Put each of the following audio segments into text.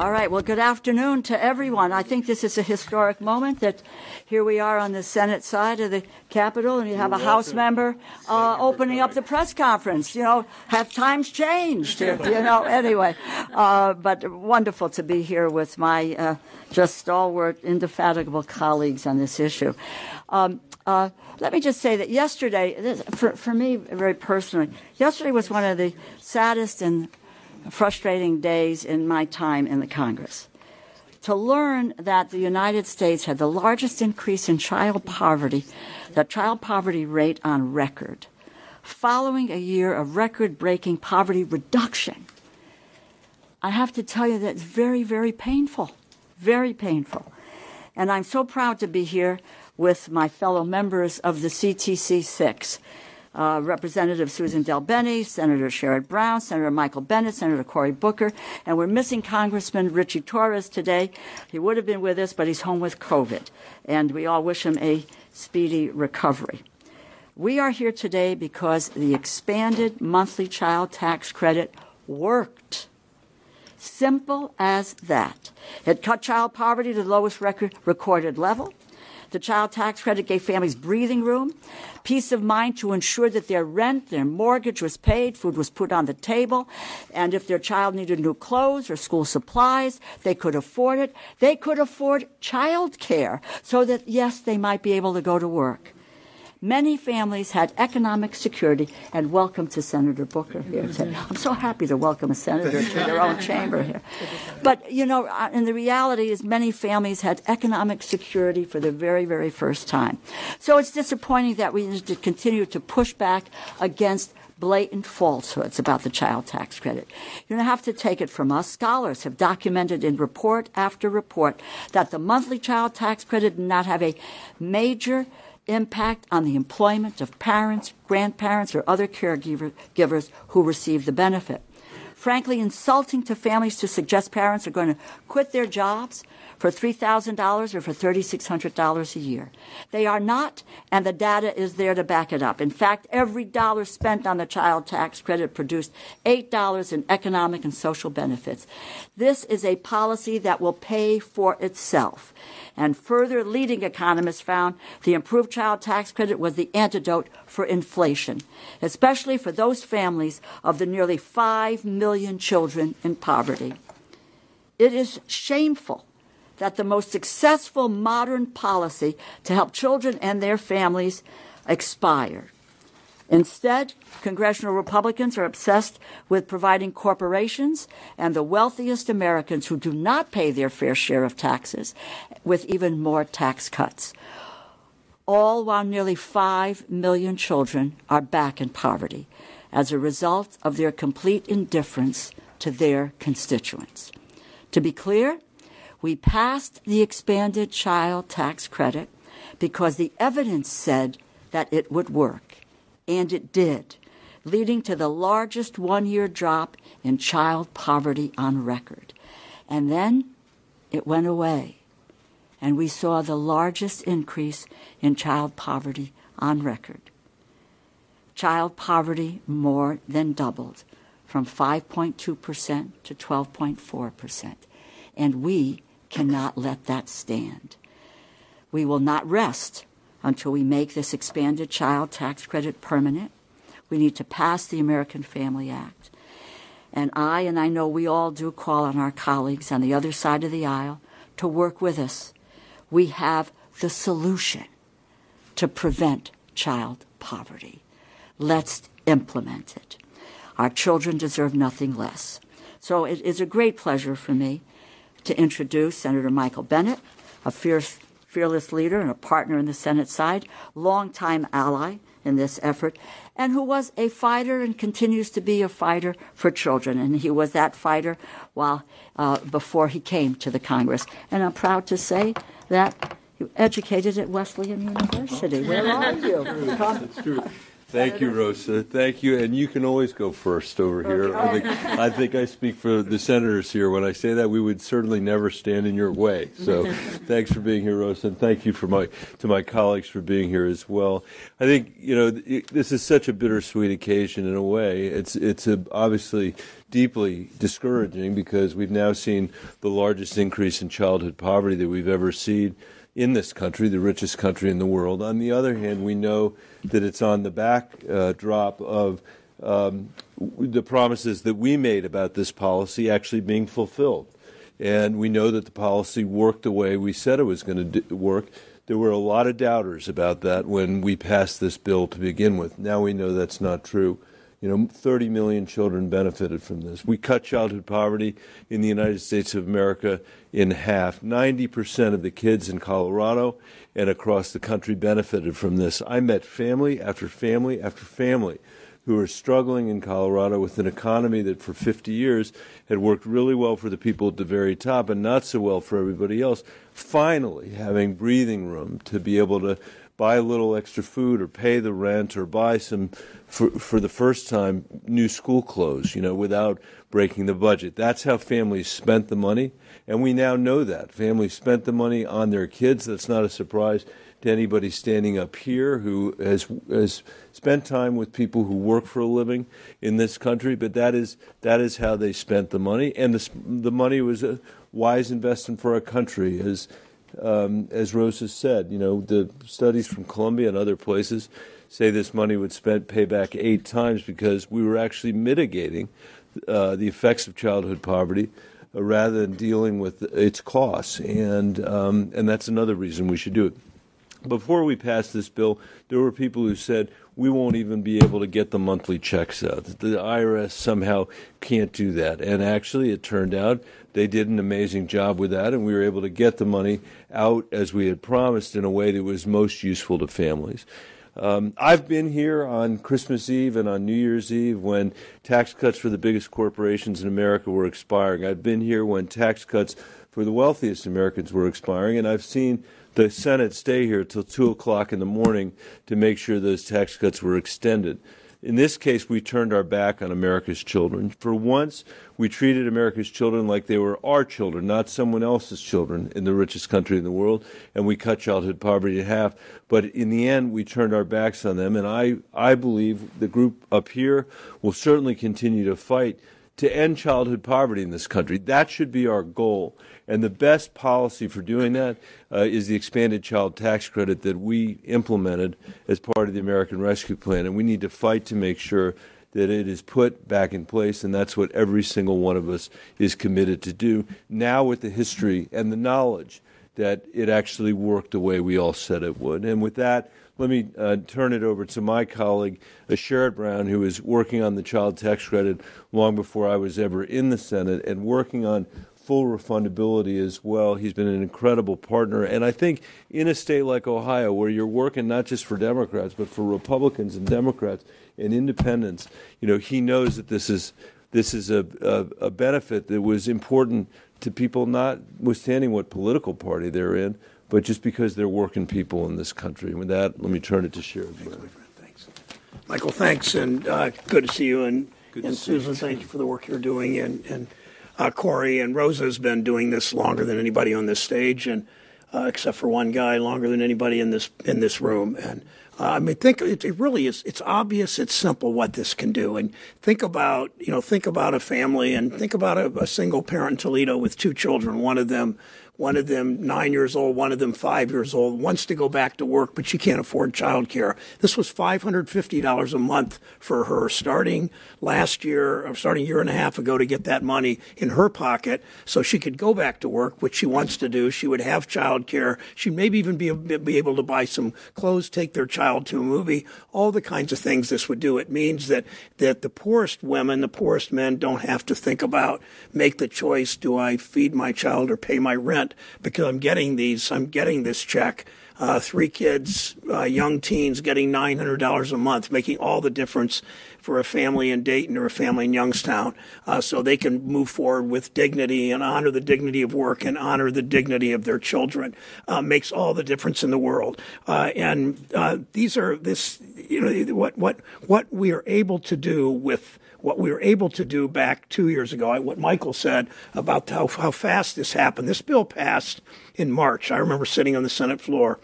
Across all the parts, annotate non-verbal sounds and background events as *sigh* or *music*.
All right. Well, good afternoon to everyone. I think this is a historic moment that here we are on the Senate side of the Capitol, and you have a House member uh, opening up the press conference. You know, have times changed? you know, anyway. Uh, but wonderful to be here with my uh, just stalwart, indefatigable colleagues on this issue. Um, uh, let me just say that yesterday, this, for, for me, very personally, yesterday was one of the saddest and frustrating days in my time in the Congress. To learn that the United States had the largest increase in child poverty, the child poverty rate on record, following a year of record breaking poverty reduction. I have to tell you that it's very, very painful. Very painful. And I'm so proud to be here with my fellow members of the CTC 6 uh, Representative Suzan DelBene, Senator Sherrod Brown, Senator Michael Bennet, Senator Cory Booker, and we're missing Congressman Ritchie Torres today. He would have been with us, but he's home with COVID, and we all wish him a speedy recovery. We are here today because the expanded monthly child tax credit worked. Simple as that. It cut child poverty to the lowest record recorded level. The child tax credit gave families breathing room, peace of mind to ensure that their rent, their mortgage was paid, food was put on the table, and if their child needed new clothes or school supplies, they could afford it. They could afford child care so that, yes, they might be able to go to work. Many families had economic security, and welcome to Senator Booker here today. I'm so happy to welcome a senator to their own chamber here. But, you know, and the reality is many families had economic security for the very, very first time. So it's disappointing that we need to continue to push back against blatant falsehoods about the child tax credit. You don't have to take it from us. Scholars have documented in report after report that the monthly child tax credit did not have a major impact on the employment of parents, grandparents, or other caregivers who receive the benefit. Frankly, insulting to families to suggest parents are going to quit their jobs for $3,000 or for $3,600 a year. They are not, and the data is there to back it up. In fact, every dollar spent on the child tax credit produced $8 in economic and social benefits. This is a policy that will pay for itself. And further, leading economists found the improved child tax credit was the antidote for inflation, especially for those families of the nearly 5 million children in poverty. It is shameful that the most successful modern policy to help children and their families expired. Instead, congressional Republicans are obsessed with providing corporations and the wealthiest Americans who do not pay their fair share of taxes with even more tax cuts. All while nearly 5 million children are back in poverty as a result of their complete indifference to their constituents. To be clear, we passed the expanded child tax credit because the evidence said that it would work, and it did, leading to the largest one year drop in child poverty on record. And then it went away, and we saw the largest increase in child poverty on record. Child poverty more than doubled from 5.2% to 12.4%. And we cannot let that stand. We will not rest until we make this expanded child tax credit permanent. We need to pass the American Family Act. And I, and I know we all do, call on our colleagues on the other side of the aisle to work with us. We have the solution to prevent child poverty. Let's implement it. Our children deserve nothing less. So it is a great pleasure for me to introduce Senator Michael Bennet, a fierce, fearless leader and a partner in the Senate side, longtime ally in this effort, and who was a fighter and continues to be a fighter for children. And he was that fighter while uh, before he came to the Congress. And I'm proud to say that you educated at Wesleyan University. Where are you? True. Thank you, Rosa. Thank you. And you can always go first over here. I, think, I think I speak for the senators here when I say that we would certainly never stand in your way. So *laughs* thanks for being here, Rosa, and thank you for my to my colleagues for being here as well. I think you know this is such a bittersweet occasion in a way. It's it's a, obviously deeply discouraging because we've now seen the largest increase in childhood poverty that we've ever seen in this country, the richest country in the world. On the other hand, we know that it's on the backdrop uh, of um, the promises that we made about this policy actually being fulfilled. And we know that the policy worked the way we said it was going to work. There were a lot of doubters about that when we passed this bill to begin with. Now we know that's not true. You know, 30 million children benefited from this. We cut childhood poverty in the United States of America in half. 90% of the kids in Colorado and across the country benefited from this. I met family after family after family who are struggling in Colorado with an economy that for 50 years had worked really well for the people at the very top and not so well for everybody else, finally having breathing room to be able to buy a little extra food or pay the rent or buy some for for the first time new school clothes you know without breaking the budget. That's how families spent the money and we now know that. Families spent the money on their kids. That's not a surprise to anybody standing up here who has has spent time with people who work for a living in this country but that is that is how they spent the money and the the money was a wise investment for our country as um, as Rose has said, you know, the studies from Columbia and other places say this money would spend pay back eight times because we were actually mitigating uh, the effects of childhood poverty uh, rather than dealing with its costs, and um, and that's another reason we should do it. Before we passed this bill, there were people who said we won't even be able to get the monthly checks out. The IRS somehow can't do that, and actually, it turned out they did an amazing job with that, and we were able to get the money out as we had promised in a way that was most useful to families. Um, I've been here on Christmas Eve and on New Year's Eve when tax cuts for the biggest corporations in America were expiring. I've been here when tax cuts for the wealthiest Americans were expiring, and I've seen the Senate stay here till 2 o'clock in the morning to make sure those tax cuts were extended. In this case, we turned our back on America's children. For once, we treated America's children like they were our children, not someone else's children in the richest country in the world, and we cut childhood poverty in half. But in the end, we turned our backs on them, and I, I believe the group up here will certainly continue to fight to end childhood poverty in this country. That should be our goal. And the best policy for doing that uh, is the expanded child tax credit that we implemented as part of the American Rescue Plan. And we need to fight to make sure that it is put back in place, and that's what every single one of us is committed to do. Now, with the history and the knowledge that it actually worked the way we all said it would. And with that, let me uh, turn it over to my colleague, uh, Sherrod Brown, who is working on the child tax credit long before I was ever in the Senate and working on full refundability as well. He's been an incredible partner. And I think in a state like Ohio, where you're working not just for Democrats, but for Republicans and Democrats and independents, you know, he knows that this is this is a, a, a benefit that was important to people, notwithstanding what political party they're in, but just because they're working people in this country. And with that, let me turn it to Sherrod. Thanks. Michael, thanks, and uh, good to see you. And, and Suzan, thank you for the work you're doing. And, and uh, Cory and Rosa has been doing this longer than anybody on this stage, and uh, except for one guy, longer than anybody in this in this room. And uh, I mean, think it, it, really is. It's obvious. It's simple what this can do. And think about you know think about a family and think about a, a single parent in Toledo with two children. One of them one of them nine years old, one of them five years old, wants to go back to work, but she can't afford childcare. This was $550 a month for her starting last year, or starting a year and a half ago to get that money in her pocket so she could go back to work, which she wants to do. She would have childcare. She'd maybe even be, be able to buy some clothes, take their child to a movie, all the kinds of things this would do. It means that, that the poorest women, the poorest men don't have to think about, make the choice, do I feed my child or pay my rent? Because I'm getting these, I'm getting this check. uh, three kids, uh, young teens getting $900 a month, making all the difference for a family in Dayton or a family in Youngstown uh, so they can move forward with dignity and honor the dignity of work and honor the dignity of their children uh, makes all the difference in the world. Uh, and uh, these are this, you know, what, what, what we are able to do with what we were able to do back two years ago, what Michael said about how, how fast this happened. This bill passed in March. I remember sitting on the Senate floor.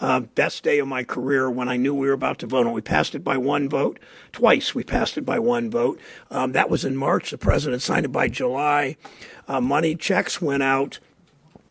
Uh, best day of my career when I knew we were about to vote on. We passed it by one vote. Twice we passed it by one vote. Um, that was in March. The president signed it by July. Uh, money checks went out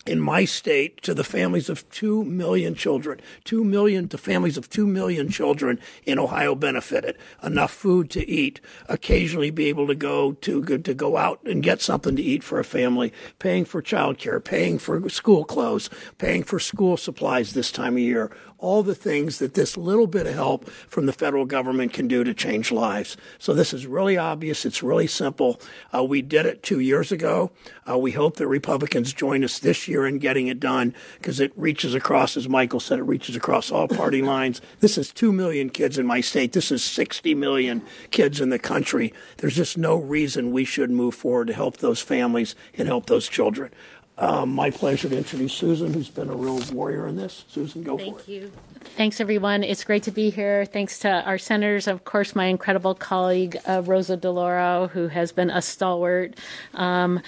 in my state to the families of 2 million children. 2 million to families of 2 million children in Ohio benefited. Enough food to eat, occasionally be able to go to to go out and get something to eat for a family, paying for childcare, paying for school clothes, paying for school supplies this time of year all the things that this little bit of help from the federal government can do to change lives. So this is really obvious. It's really simple. Uh, we did it two years ago. Uh, we hope that Republicans join us this year in getting it done because it reaches across, as Michael said, it reaches across all party *laughs* lines. This is 2 million kids in my state. This is 60 million kids in the country. There's just no reason we should move forward to help those families and help those children. Um, my pleasure to introduce Suzan, who's been a real warrior in this. Suzan, go Thank for it. Thank you. Thanks, everyone. It's great to be here. Thanks to our senators, of course, my incredible colleague, uh, Rosa DeLauro, who has been a stalwart. Um,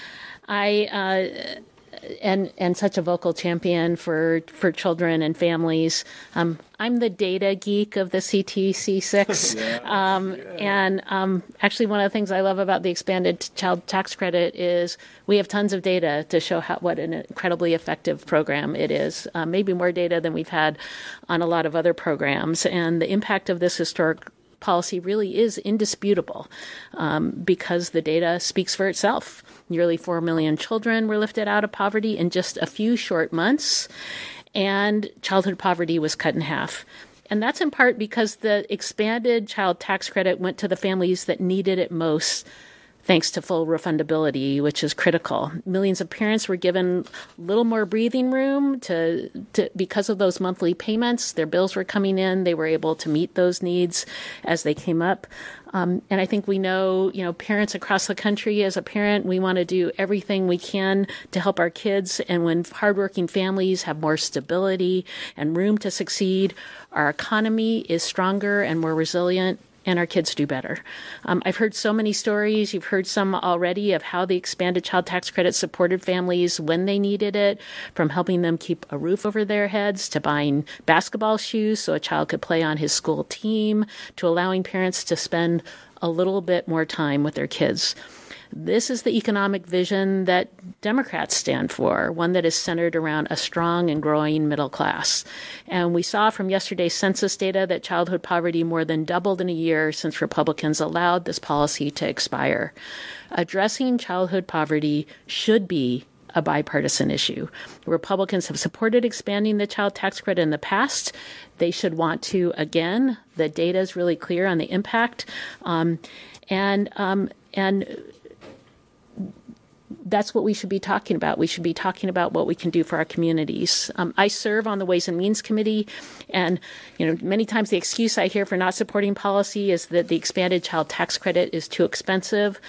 I. Uh, and and such a vocal champion for for children and families. Um, I'm the data geek of the CTC6, *laughs* yeah, um, yeah. and um, actually one of the things I love about the expanded child tax credit is we have tons of data to show how what an incredibly effective program it is. Uh, maybe more data than we've had on a lot of other programs, and the impact of this historic policy really is indisputable um, because the data speaks for itself. Nearly 4 million children were lifted out of poverty in just a few short months, and childhood poverty was cut in half. And that's in part because the expanded child tax credit went to the families that needed it most thanks to full refundability, which is critical. Millions of parents were given a little more breathing room to, to, because of those monthly payments. Their bills were coming in; they were able to meet those needs as they came up. Um, and I think we know, you know, parents across the country. As a parent, we want to do everything we can to help our kids. And when hardworking families have more stability and room to succeed, our economy is stronger and more resilient and our kids do better. Um, I've heard so many stories. You've heard some already of how the expanded child tax credit supported families when they needed it, from helping them keep a roof over their heads to buying basketball shoes so a child could play on his school team to allowing parents to spend a little bit more time with their kids. This is the economic vision that Democrats stand for, one that is centered around a strong and growing middle class. And we saw from yesterday's census data that childhood poverty more than doubled in a year since Republicans allowed this policy to expire. Addressing childhood poverty should be a bipartisan issue. Republicans have supported expanding the child tax credit in the past. They should want to again. The data is really clear on the impact, um, and um, and that's what we should be talking about. We should be talking about what we can do for our communities. Um, I serve on the Ways and Means Committee, and you know many times the excuse I hear for not supporting policy is that the expanded child tax credit is too expensive.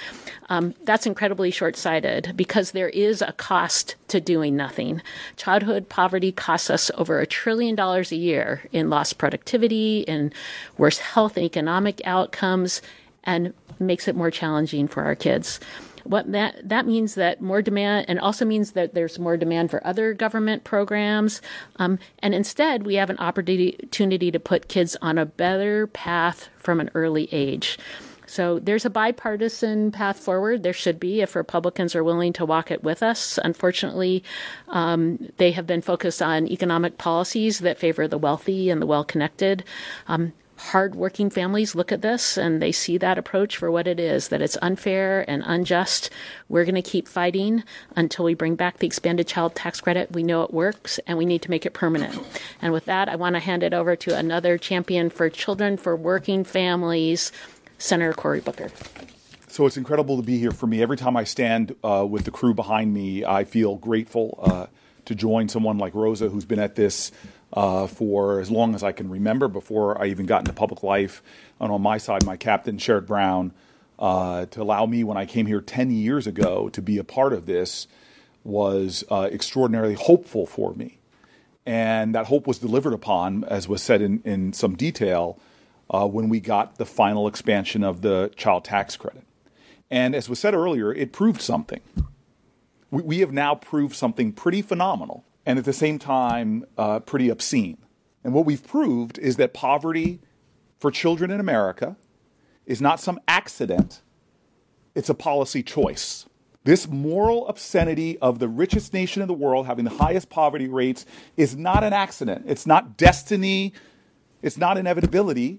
Um, that's incredibly short-sighted because there is a cost to doing nothing. Childhood poverty costs us over a trillion dollars a year in lost productivity, in worse health and economic outcomes, and makes it more challenging for our kids what that that means that more demand and also means that there's more demand for other government programs um, and instead we have an opportunity to put kids on a better path from an early age so there's a bipartisan path forward. There should be if Republicans are willing to walk it with us. Unfortunately, um, they have been focused on economic policies that favor the wealthy and the well connected. Um, hardworking families look at this and they see that approach for what it is that it's unfair and unjust. We're going to keep fighting until we bring back the expanded child tax credit. We know it works and we need to make it permanent. And with that, I want to hand it over to another champion for children, for working families, Senator Cory Booker. So it's incredible to be here for me. Every time I stand uh, with the crew behind me, I feel grateful uh, to join someone like Rosa, who's been at this uh, for as long as I can remember before I even got into public life. And on my side, my captain, Sherrod Brown, uh, to allow me when I came here 10 years ago to be a part of this was uh, extraordinarily hopeful for me. And that hope was delivered upon, as was said in, in some detail, uh, when we got the final expansion of the child tax credit. And as was said earlier, it proved something. We, we have now proved something pretty phenomenal and at the same time uh, pretty obscene. And what we've proved is that poverty for children in America is not some accident, it's a policy choice. This moral obscenity of the richest nation in the world having the highest poverty rates is not an accident. It's not destiny. It's not inevitability.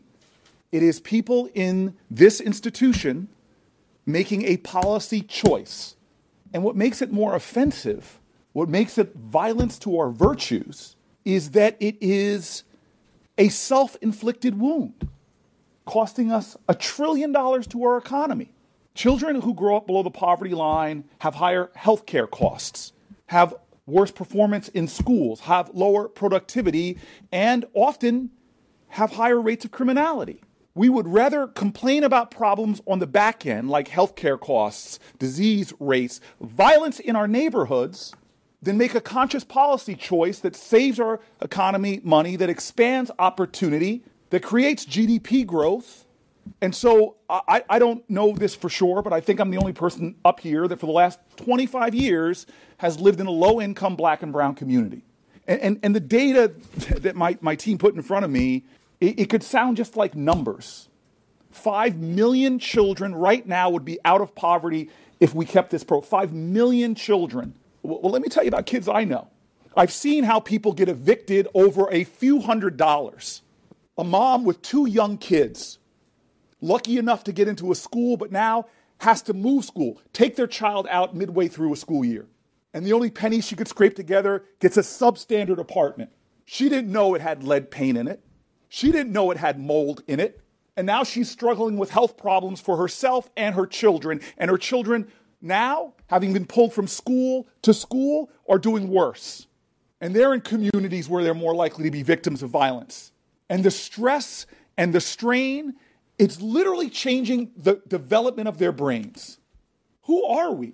It is people in this institution making a policy choice. And what makes it more offensive, what makes it violence to our virtues, is that it is a self inflicted wound, costing us a trillion dollars to our economy. Children who grow up below the poverty line have higher health care costs, have worse performance in schools, have lower productivity, and often have higher rates of criminality. We would rather complain about problems on the back end, like healthcare costs, disease rates, violence in our neighborhoods, than make a conscious policy choice that saves our economy money, that expands opportunity, that creates GDP growth. And so I, I, don't know this for sure, but I think I'm the only person up here that for the last 25 years has lived in a low income black and brown community. And, and, and the data that my, my team put in front of me it, it could sound just like numbers. Five million children right now would be out of poverty if we kept this pro. Five million children. Well, well, let me tell you about kids I know. I've seen how people get evicted over a few hundred dollars. A mom with two young kids, lucky enough to get into a school, but now has to move school, take their child out midway through a school year. And the only penny she could scrape together gets a substandard apartment. She didn't know it had lead paint in it. She didn't know it had mold in it. And now she's struggling with health problems for herself and her children. And her children, now, having been pulled from school to school, are doing worse. And they're in communities where they're more likely to be victims of violence. And the stress and the strain, it's literally changing the development of their brains. Who are we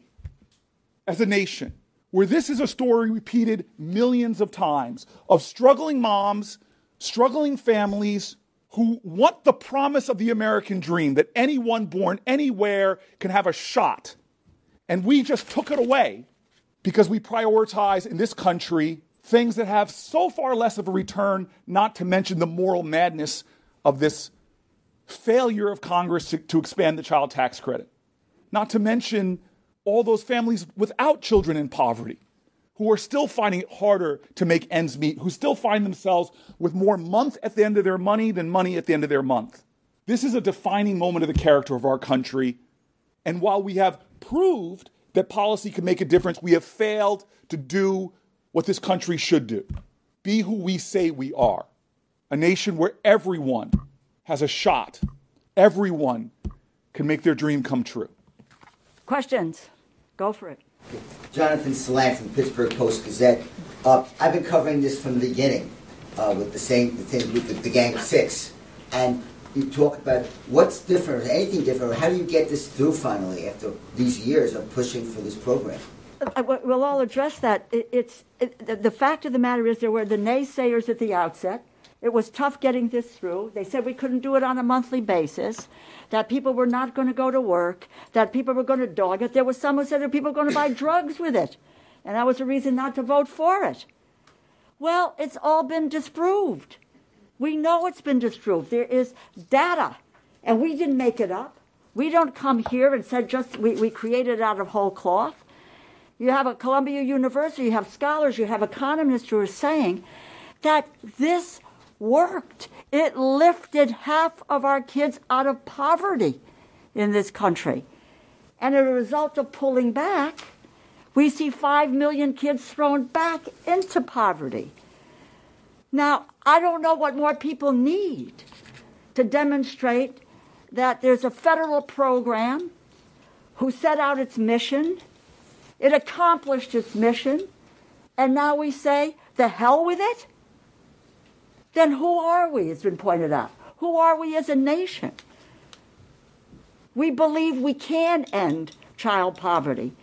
as a nation where this is a story repeated millions of times of struggling moms? Struggling families who want the promise of the American dream that anyone born anywhere can have a shot. And we just took it away because we prioritize in this country things that have so far less of a return, not to mention the moral madness of this failure of Congress to, to expand the child tax credit. Not to mention all those families without children in poverty who are still finding it harder to make ends meet, who still find themselves with more month at the end of their money than money at the end of their month. This is a defining moment of the character of our country. And while we have proved that policy can make a difference, we have failed to do what this country should do be who we say we are a nation where everyone has a shot, everyone can make their dream come true. Questions? Go for it. Jonathan Salant from Pittsburgh Post Gazette. Uh, I've been covering this from the beginning uh, with the same the thing with the, Gang of Six, and you talk about what's different, anything different. How do you get this through finally after these years of pushing for this program? We'll all address that. It, it's it, the fact of the matter is there were the naysayers at the outset. It was tough getting this through. They said we couldn't do it on a monthly basis that people were not going to go to work, that people were going to dog it. There was some who said that people were going to buy *coughs* drugs with it. And that was a reason not to vote for it. Well, it's all been disproved. We know it's been disproved. There is data, and we didn't make it up. We don't come here and said just we, we created it out of whole cloth. You have a Columbia University, you have scholars, you have economists who are saying that this worked. It lifted half of our kids out of poverty in this country. And as a result of pulling back, we see 5 million kids thrown back into poverty. Now, I don't know what more people need to demonstrate that there's a federal program who set out its mission, it accomplished its mission, and now we say, the hell with it? Then who are we, It's been pointed out? Who are we as a nation? We believe we can end child poverty.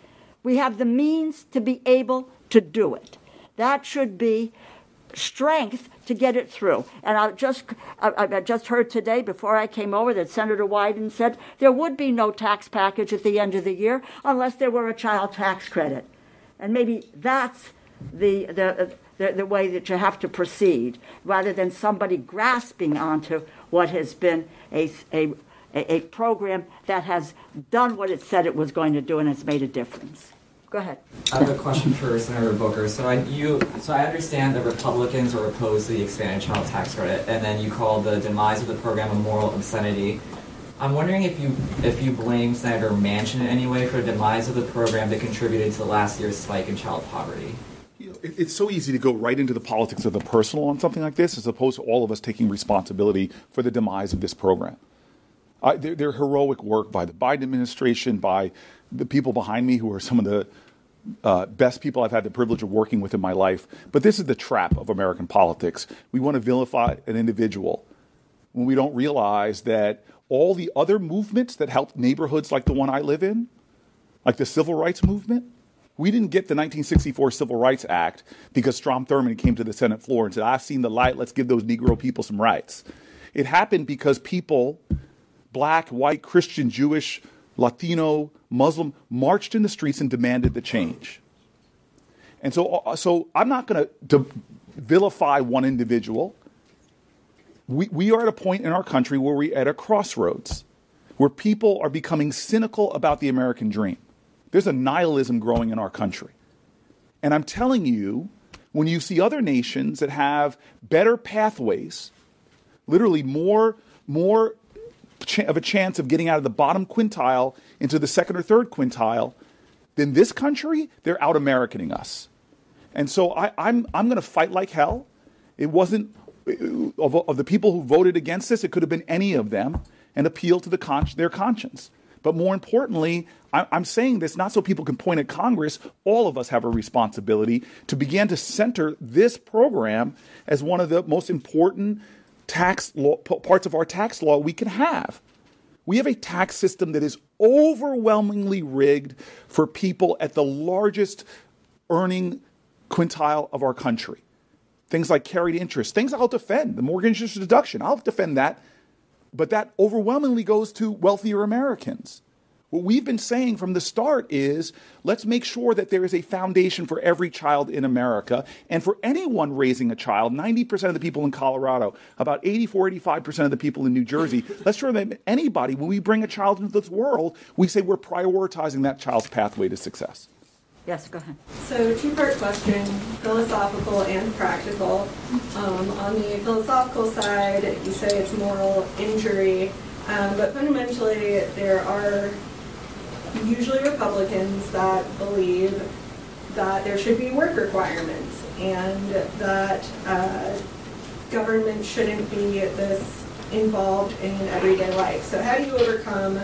We have the means to be able to do it. That should be strength to get it through. And I just I, I, just heard today before I came over that Senator Wyden said there would be no tax package at the end of the year unless there were a child tax credit, and maybe that's the the. The, the way that you have to proceed, rather than somebody grasping onto what has been a, a, a program that has done what it said it was going to do and has made a difference. Go ahead. I have a question for Senator Booker. So I, you, so I understand that Republicans are opposed to the expanded child tax credit, and then you call the demise of the program a moral obscenity. I'm wondering if you if you blame Senator Manchin in any way for the demise of the program that contributed to the last year's spike in child poverty. It's so easy to go right into the politics of the personal on something like this, as opposed to all of us taking responsibility for the demise of this program. Uh, their heroic work by the Biden administration, by the people behind me who are some of the uh, best people I've had the privilege of working with in my life. But this is the trap of American politics. We want to vilify an individual when we don't realize that all the other movements that helped neighborhoods like the one I live in, like the civil rights movement, we didn't get the 1964 Civil Rights Act because Strom Thurmond came to the Senate floor and said, I've seen the light, let's give those Negro people some rights. It happened because people, black, white, Christian, Jewish, Latino, Muslim, marched in the streets and demanded the change. And so, uh, so I'm not going to vilify one individual. We, we are at a point in our country where we're at a crossroads, where people are becoming cynical about the American dream. There's a nihilism growing in our country. And I'm telling you, when you see other nations that have better pathways, literally more, more of a chance of getting out of the bottom quintile into the second or third quintile, then this country, they're out Americaning us. And so I, I'm, I'm going to fight like hell. It wasn't of, of, the people who voted against this, it could have been any of them and appeal to the con- their conscience. But more importantly, I'm saying this not so people can point at Congress. All of us have a responsibility to begin to center this program as one of the most important tax law, parts of our tax law we can have. We have a tax system that is overwhelmingly rigged for people at the largest earning quintile of our country. Things like carried interest, things I'll defend, the mortgage interest deduction, I'll defend that. But that overwhelmingly goes to wealthier Americans. What we've been saying from the start is let's make sure that there is a foundation for every child in America and for anyone raising a child. 90% of the people in Colorado, about 84, 85% of the people in New Jersey. *laughs* Let's sure that anybody, when we bring a child into this world, we say we're prioritizing that child's pathway to success. Yes, go ahead. So, two part question philosophical and practical. Um, on the philosophical side, you say it's moral injury, um, but fundamentally, there are usually Republicans that believe that there should be work requirements and that uh, government shouldn't be this involved in everyday life. So, how do you overcome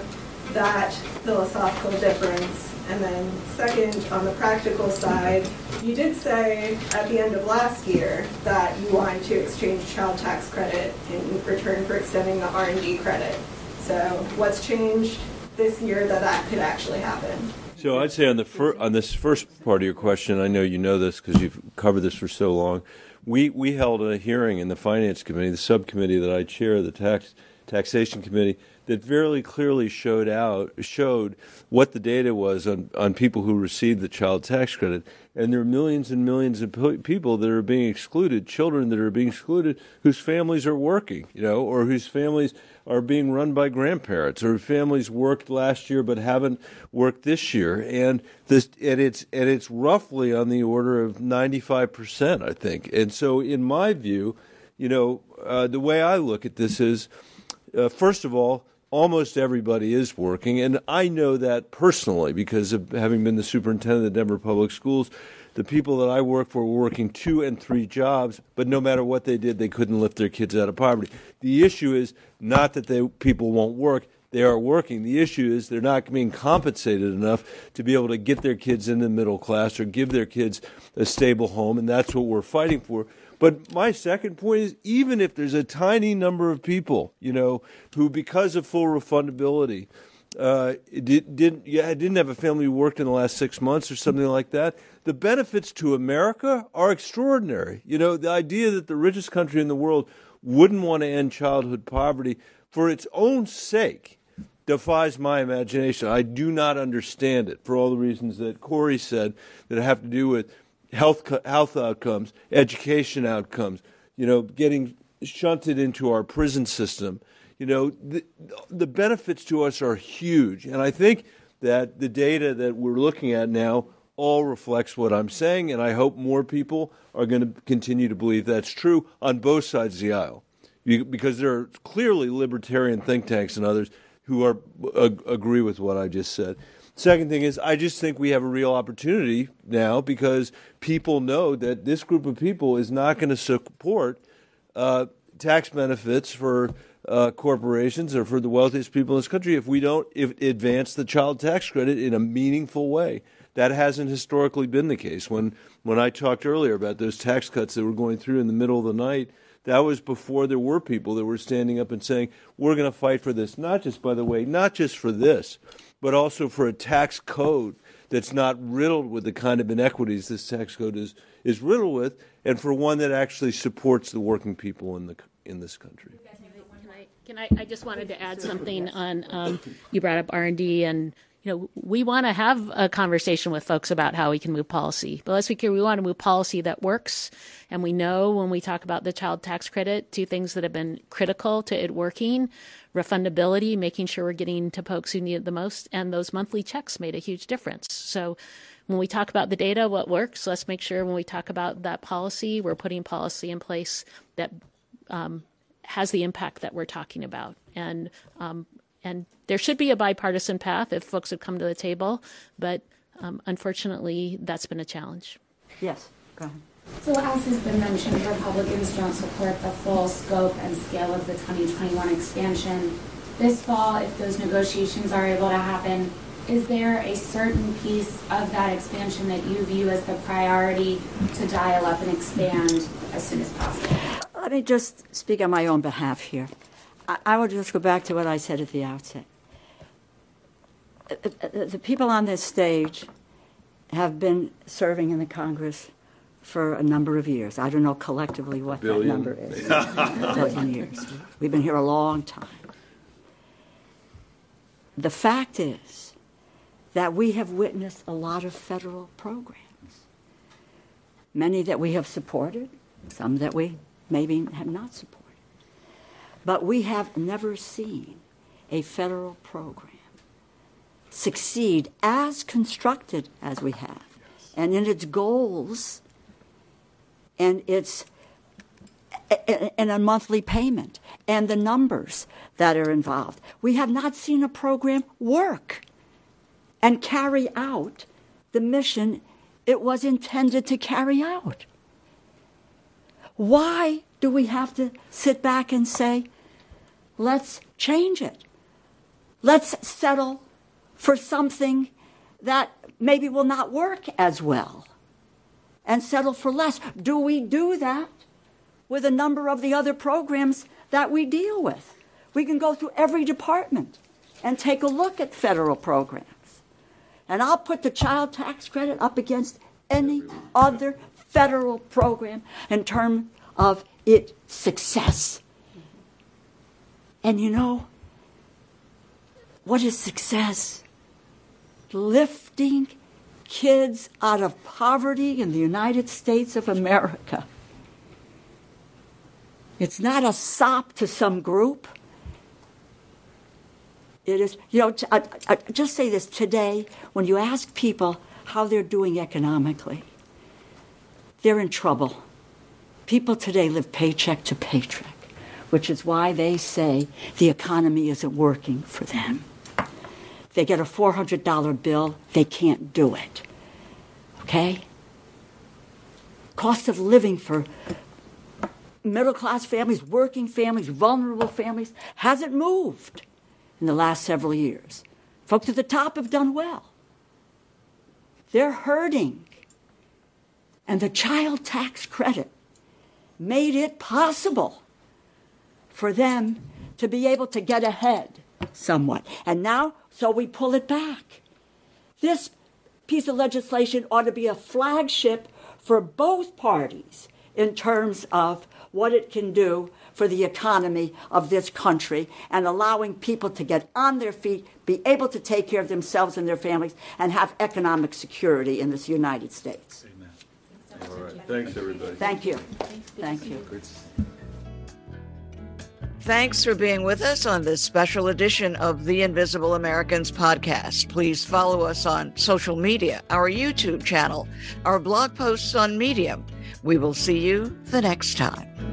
that philosophical difference? And then, second, on the practical side, you did say at the end of last year that you wanted to exchange child tax credit in return for extending the R&D credit. So, what's changed this year that that could actually happen. So I'd say on the fir- on this first part of your question, I know you know this because you've covered this for so long. We we held a hearing in the finance committee, the subcommittee that I chair, the tax taxation committee, that very clearly showed out showed what the data was on, on people who received the child tax credit. And there are millions and millions of people that are being excluded, children that are being excluded, whose families are working, you know, or whose families are being run by grandparents, or families worked last year but haven't worked this year. And this and it's and it's roughly on the order of ninety five percent, I think. And so, in my view, you know, uh, the way I look at this is, uh, first of all almost everybody is working. And I know that personally because of having been the superintendent of the Denver Public Schools. The people that I work for were working two and three jobs, but no matter what they did, they couldn't lift their kids out of poverty. The issue is not that they, people won't work, they are working. The issue is they're not being compensated enough to be able to get their kids in the middle class or give their kids a stable home, and that's what we're fighting for. But my second point is even if there's a tiny number of people, you know, who because of full refundability uh, did, didn't yeah, didn't have a family who worked in the last six months or something like that, the benefits to America are extraordinary. You know, the idea that the richest country in the world wouldn't want to end childhood poverty for its own sake defies my imagination. I do not understand it for all the reasons that Cory said that have to do with health health outcomes, education outcomes, you know, getting shunted into our prison system. You know, the, the benefits to us are huge, and I think that the data that we're looking at now all reflects what I'm saying, and I hope more people are going to continue to believe that's true on both sides of the aisle, because there are clearly libertarian think tanks and others who are agree with what I just said. Second thing is, I just think we have a real opportunity now because people know that this group of people is not going to support uh, tax benefits for uh, corporations or for the wealthiest people in this country if we don't if advance the child tax credit in a meaningful way. That hasn't historically been the case. When when I talked earlier about those tax cuts that were going through in the middle of the night, that was before there were people that were standing up and saying, "We're going to fight for this." Not just, by the way, not just for this, but also for a tax code that's not riddled with the kind of inequities this tax code is is riddled with, and for one that actually supports the working people in the in this country. Can I, Can I just wanted to add something on, um, you brought up R&D and, you know, we want to have a conversation with folks about how we can move policy. But let's be clear, we want to move policy that works. And we know when we talk about the child tax credit, two things that have been critical to it working, refundability, making sure we're getting to folks who need it the most, and those monthly checks made a huge difference. So when we talk about the data, what works, let's make sure when we talk about that policy, we're putting policy in place that um, has the impact that we're talking about. And um, and there should be a bipartisan path if folks would come to the table, but um, unfortunately, that's been a challenge. Yes, go ahead. So as has been mentioned, Republicans don't support the full scope and scale of the 2021 expansion. This fall, if those negotiations are able to happen, is there a certain piece of that expansion that you view as the priority to dial up and expand as soon as possible? Let me just speak on my own behalf here. I, I will just go back to what I said at the outset. Uh, uh, the people on this stage have been serving in the Congress for a number of years. I don't know collectively what that number is. a billion years. We've been here a long time. The fact is that we have witnessed a lot of federal programs, many that we have supported, some that we maybe have not supported. But we have never seen a federal program succeed as constructed as we have, and in its goals and its and a monthly payment and the numbers that are involved. We have not seen a program work and carry out the mission it was intended to carry out. Why do we have to sit back and say, let's change it? Let's settle for something that maybe will not work as well and settle for less. Do we do that with a number of the other programs that we deal with? We can go through every department and take a look at federal programs. And I'll put the child tax credit up against any other federal program in terms of its success. And you know, what is success? Lifting kids out of poverty in the United States of America. It's not a sop to some group. It is, you know, I, I uh, uh, just say this today when you ask people how they're doing economically, they're in trouble. People today live paycheck to paycheck, which is why they say the economy isn't working for them. They get a $400 bill, they can't do it. Okay? Cost of living for middle class families, working families, vulnerable families hasn't moved in the last several years. Folks at the top have done well. They're hurting. And the child tax credit made it possible for them to be able to get ahead somewhat. And now, so we pull it back. This piece of legislation ought to be a flagship for both parties in terms of what it can do for the economy of this country and allowing people to get on their feet, be able to take care of themselves and their families, and have economic security in this United States. Amen. All right. Thanks, everybody. Thank you. Thank you. Thanks for being with us on this special edition of the Invisible Americans podcast. Please follow us on social media, our YouTube channel, our blog posts on Medium. We will see you the next time.